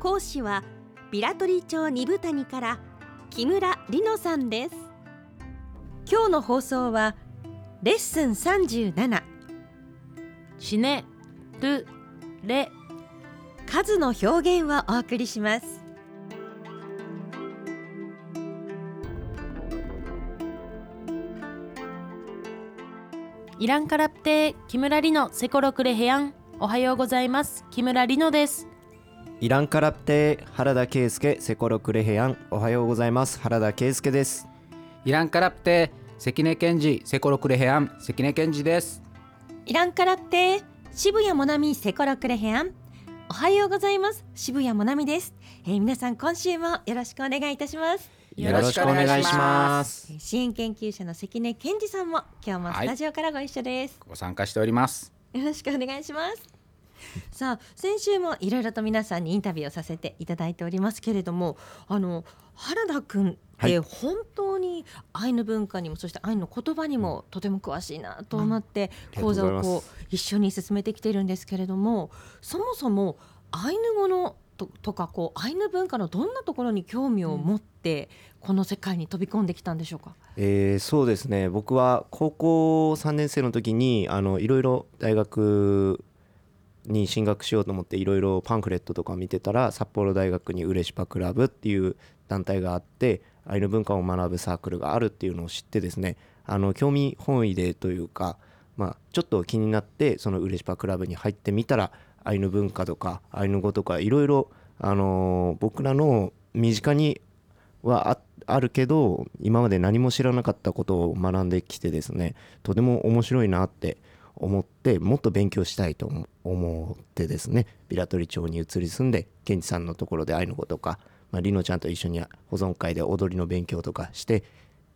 講師はビラトリ町二部谷から木村里乃さんです。今日の放送はレッスン37シネルレ数の表現をお送りします。イランカラプテ木村里乃セコロクレヘヤン。おはようございます。木村里乃です。イランカラプテ原田圭介セコロクレヘヤンおはようございます。原田圭介です。イランカラプテ関根健治セコロクレヘアン関根健治です。イランカラプテ渋谷もなみセコロクレヘアンおはようございます。渋谷もなみです、えー皆さん今週もよろしくお願いいたします。よろしくお願いします。えー支援研究者の関根健二さんも今日もスタジオからご一緒です、ご参加しております。よろしくお願いします。さあ先週もいろいろと皆さんにインタビューをさせていただいておりますけれどもあの原田くんっはい。て本当にアイヌ文化にもそしてアイヌの言葉にもとても詳しいなと思ってうん。講座をこう一緒に進めてきているんですけれどもそもそもアイヌ語のととかこうアイヌ文化のどんなところに興味を持ってこの世界に飛び込んできたんでしょうか？えーそうですね。僕は高校3年生の時にあのいろいろ大学に進学しようと思っていろいろパンフレットとか見てたら札幌大学にウレシパクラブっていう団体があってアイヌ文化を学ぶサークルがあるっていうのを知ってですねあの興味本位でというか、まあ、ちょっと気になってそのウレシパクラブに入ってみたらアイヌ文化とかアイヌ語とかいろいろ僕らの身近にはああるけど今まで何も知らなかったことを学んできてですねとても面白いなって思ってもっと勉強したいと思思ってですねビラトリ町に移り住んでケンチさんのところでアイヌ語とか、まあ、リノちゃんと一緒に保存会で踊りの勉強とかして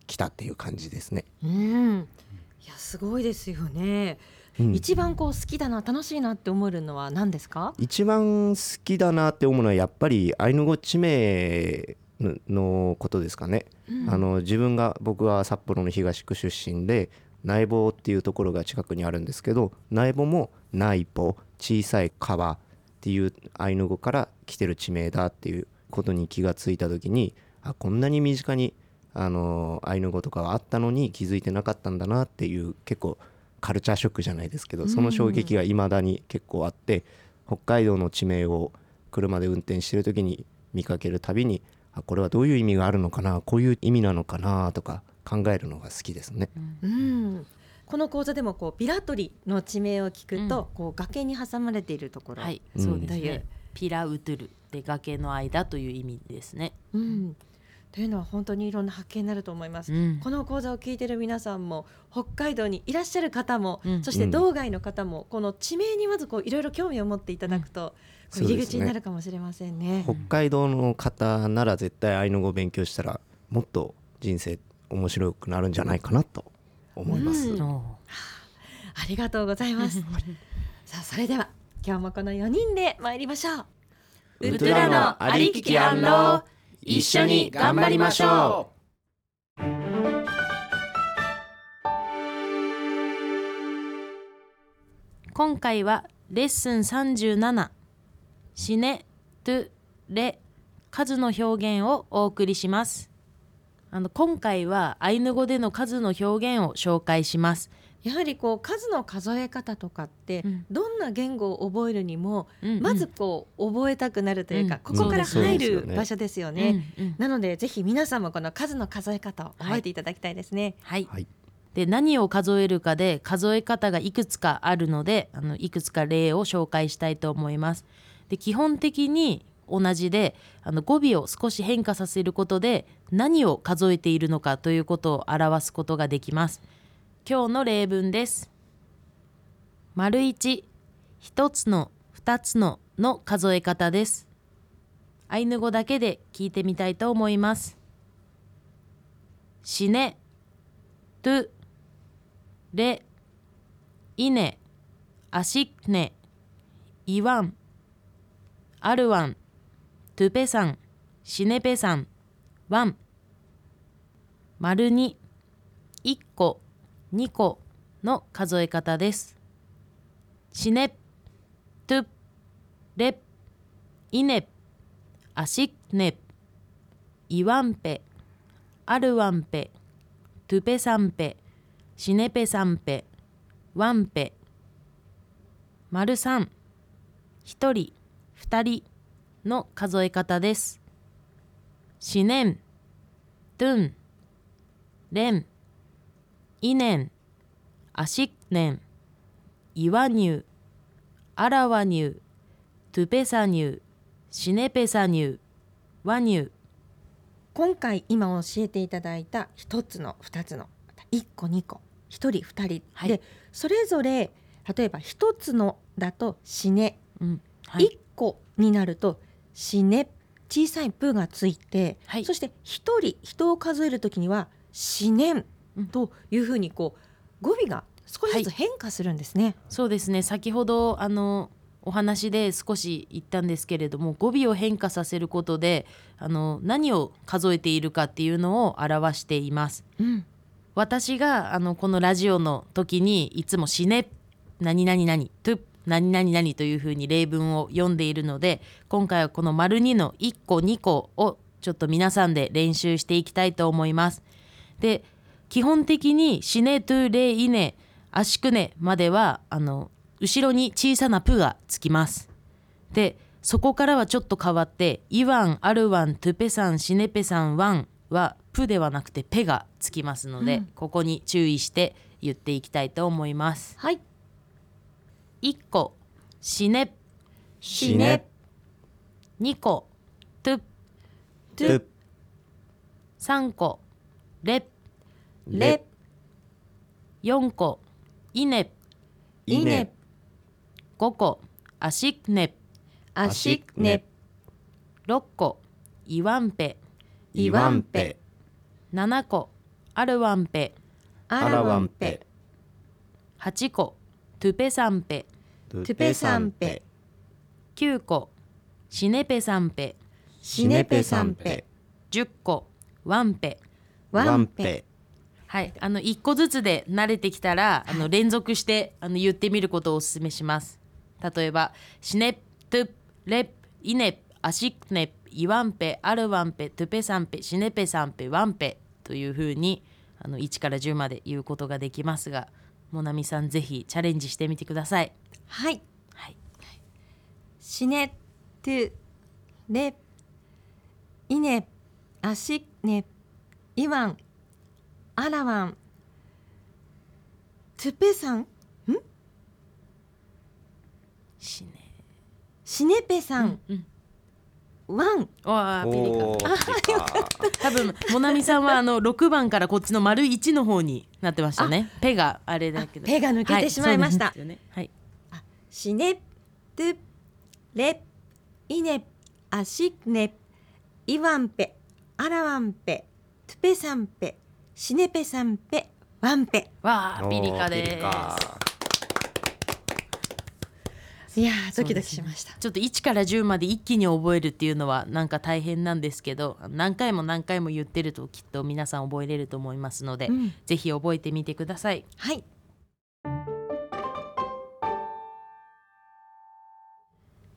きたっていう感じですね。うん、いやすごいですよね。うん一番こう好きだな楽しいなって思えるのは何ですか？一番好きだなって思うのはやっぱりアイヌ語地名ののことですかね、あの自分が僕は札幌の東区出身で内房っていうところが近くにあるんですけど内房も内房小さい川っていうアイヌ語から来てる地名だっていうことに気がついた時にあこんなに身近にあのアイヌ語とかがあったのに気づいてなかったんだなっていう結構カルチャーショックじゃないですけどその衝撃が未だに結構あって北海道の地名を車で運転してる時に見かけるたびにあこれはどういう意味があるのかなこういう意味なのかなとか考えるのが好きですね。うん。この講座でもこうビラトリの地名を聞くと、こう崖に挟まれているところ、はい、うん。そうですというね。ピラウトゥルで崖の間という意味ですね。うん、というのは本当にいろんな発見になると思います。うん。この講座を聞いている皆さんも北海道にいらっしゃる方も、うん。そして道外の方もこの地名にまずこういろいろ興味を持っていただくと、こう入り口になるかもしれませんね。北海道の方なら絶対アイヌ語を勉強したらもっと人生面白くなるんじゃないかなと思います。うんおありがとうございます。さあそれでは今日もこの4人で参りましょう。ウトゥラのありききアンロー一緒に頑張りましょ今回はレッスン37シネトゥレ数の表現をお送りしますあの今回はアイヌ語での数の表現を紹介します。やはりこう数の数え方とかって、うん。どんな言語を覚えるにも、うんうん。まずこう覚えたくなるというか、うん。ここから入る場所ですよね。うんうん。なのでぜひ皆さんもこの数の数え方を覚えていただきたいですね。はい、はい。で何を数えるかで数え方がいくつかあるのであのいくつか例を紹介したいと思います。で基本的に同じであの語尾を少し変化させることで何を数えているのかということを表すことができます。今日の例文です。丸一一つの二つのの数え方です。アイヌ語だけで聞いてみたいと思いますシネトゥレイネアシクネイワンアルワントゥペサンシネペサンワン丸に1個2個の数え方です.シネトゥレイネアシクネイワンペアルワンペトゥペサンペシネペサンペワンペ丸三一人二人の数え方です。シネン、トゥン、レン、イネン、アシクネン、イワニュー、アラワニュー、トゥペサニュー、シネペサニュー、ワニュー。今回今教えていただいた一つの二つの一個二個一人二人、はいでそれぞれ例えば一つのだと死ねうん、はい、一個になると死ね小さいプーがついて、はい。そして一人人を数えるときには死ねんうん。というふうにこう語尾が少しずつ変化するんですね。そうですね。先ほどあのお話で少し言ったんですけれども語尾を変化させることであの何を数えているかっていうのを表しています。うん。私があのこのラジオの時にいつも「死ね何々々」「トゥ何々々」というふうに例文を読んでいるので今回はこの「丸2」の1個2個をちょっと皆さんで練習していきたいと思います。で基本的に「死ねトゥレイネ」「アシクネ」まではあの後ろに小さな「プ」がつきます。でそこからはちょっと変わって「イワン」「アルワン」「トゥペサン」「シネペサン」「ワン」は「プ」ではなくて「ペ」がつきますので、ここに注意して言っていきたいと思います。はい1個「シネ」シネ2個「トゥ」トゥ。3個「レ」レ4個「イネ」イネ。5個「アシクネ」アシクネ。6個「イワンペ。イワンペ」7個「アルワンペ」アラワンペ。8個「トゥペサンペ」トゥペサンペ。9個「シネペサンペ。シネペサンペ」10個「ワンペ」ワンペ。はい、あの1個ずつで慣れてきたらあの連続してあの言ってみることをお勧めします。例えば「シネプトゥプレプイネプアシクネプイワンペアルワンペトゥペサンペシネペサンペワンペ」というふうにあの1から10まで言うことができますがモナミさんぜひチャレンジしてみてくださいはい。はい。シネトゥレイネアシネイワンアラワントゥペサンシネシネペさん、うんワンわあピリ多分モナミさんはあの 6番からこっちの丸1の方になってましたね。ペがあれだけど。ペが抜けてしまいました。はいシネプトゥプレプイネプアシクネプイワンペアルワンペトゥペサンペシネペサンペワンペわあピリカです。ピリカ。いやードキドキしました、ちょっと1から10まで一気に覚えるっていうのはなんか大変なんですけど何回も何回も言ってるときっと皆さん覚えれると思いますので、うん。ぜひ覚えてみてください。はい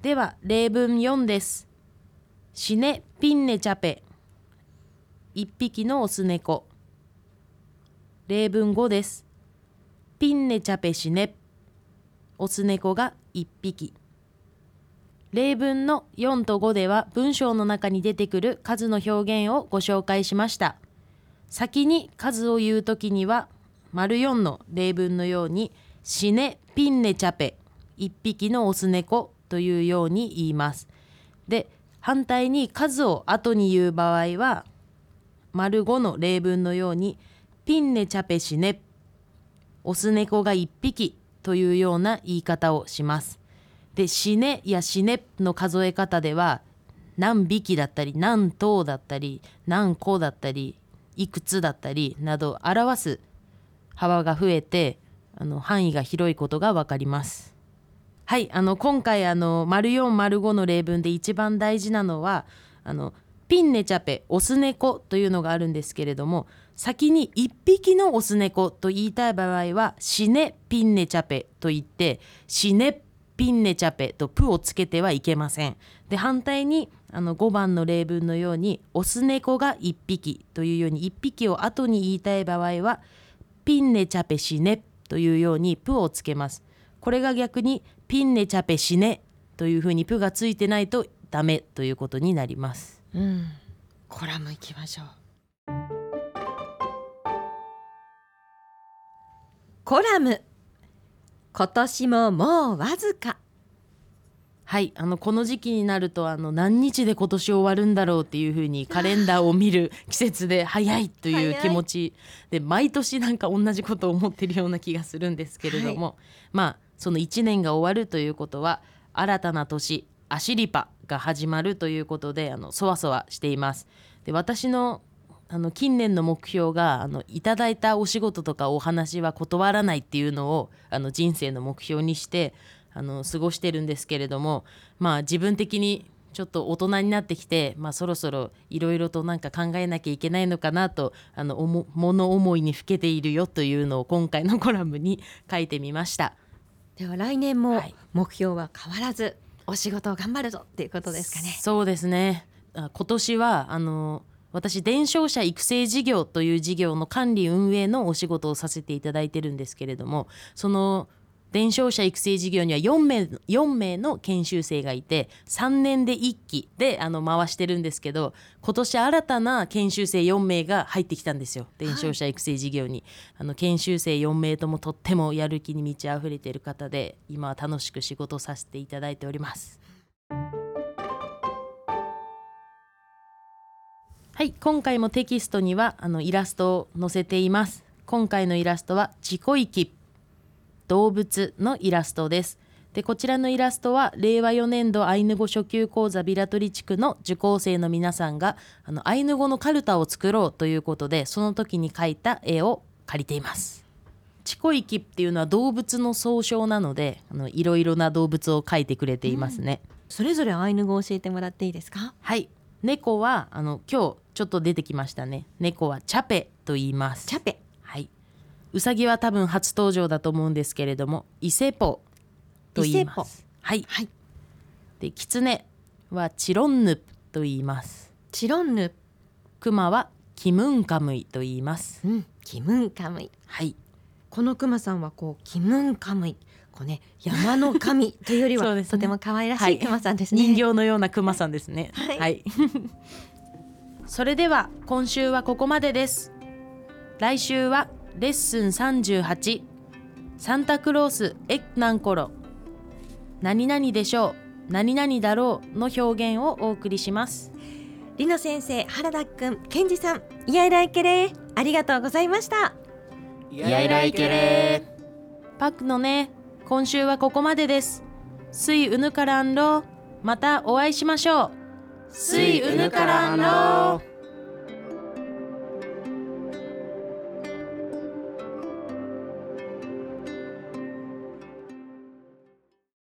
では例文4です。シネピンネチャペ。一匹のオス猫。例文5です。ピンネチャペシネオス猫が1匹。例文の4と5では文章の中に出てくる数の表現をご紹介しました。先に数を言うときには丸4の例文のように「死ねピンネチャペ」1匹のオス猫。というように言いますで反対に数を後に言う場合は丸5の例文のように「ピンネチャペシネ」オス猫が1匹というような言い方をします。で「死ね」や「死ね」の数え方では何匹だったり何頭だったり何個だったりいくつだったりなど表す幅が増えてあの範囲が広いことが分かります。はいあの今回あの丸4丸5の例文で一番大事なのはあのピンネチャペオス猫というのがあるんですけれども先に1匹のオス猫と言いたい場合はシネピンネチャペと言ってシネピンネチャペとプをつけてはいけません。で反対にあの5番の例文のようにオス猫が1匹というように1匹を後に言いたい場合はピンネチャペシネというようにプをつけます。これが逆にピンネチャペシネというふうにプがついてないとダメということになります。うん。コラム行きましょう。コラム。今年ももうわずか。はいあのこの時期になるとあの何日で今年終わるんだろうっていうふうにカレンダーを見る 季節で早いという気持ちで毎年なんか同じことを思ってるような気がするんですけれども、まあその1年が終わるということは新たな年アシリパが始まるということであのそわそわしています。で私のあの近年の目標があのいただいたお仕事とかお話は断らないっていうのをあの人生の目標にしてあの過ごしてるんですけれどもまあ自分的にちょっと大人になってきて、まあ、そろそろいろいろとなんか考えなきゃいけないのかなとあの物思いにふけているよというのを今回のコラムに書いてみました。では来年もはい。目標は変わらずお仕事を頑張るぞっていうことですかね。そうですね。あ今年はあの私伝承者育成事業という事業の管理運営のお仕事をさせていただいてるんですけれどもその伝承者育成事業には4名 ,4 名の研修生がいて3年で1期であの回してるんですけど今年新たな研修生4名が入ってきたんですよ。伝承者育成事業に、あの研修生4名ともとってもやる気に満ち溢れている方で今は楽しく仕事をさせていただいております。はい今回もテキストにはあのイラストを載せています。今回のイラストは自己域動物のイラストです。でこちらのイラストは令和4年度アイヌ語初級講座ビラトリ地区の受講生の皆さんがあのアイヌ語のカルタを作ろうということでその時に描いた絵を借りています。チコイキっていうのは動物の総称なのであのいろいろな動物を描いてくれていますね、それぞれアイヌ語を教えてもらっていいですか？はい。猫はあの今日ちょっと出てきましたね。猫はチャペと言います。チャペ。はい。うさぎは多分初登場だと思うんですけれども、イセポと言います。はい。はいで、キツネはチロンヌプと言います。チロンヌクマはキムンカムイと言います。うんキムンカムイはい。このクマさんはこうキムンカムイこうね山の神というよりはねとても可愛らしはいいクマさんですね、人形のようなクマさんですね。はいそれでは今週はここまでです。来週はレッスン38サンタクロースエッナンコロ何々でしょう。何々だろう。の表現をお送りします。リノ先生原田くんケンジさんイヤイライケレー。ありがとうございました。やいらいけれパックのね今週はここまでです。スイウヌカランロまたお会いしましょう。スイウヌカランロ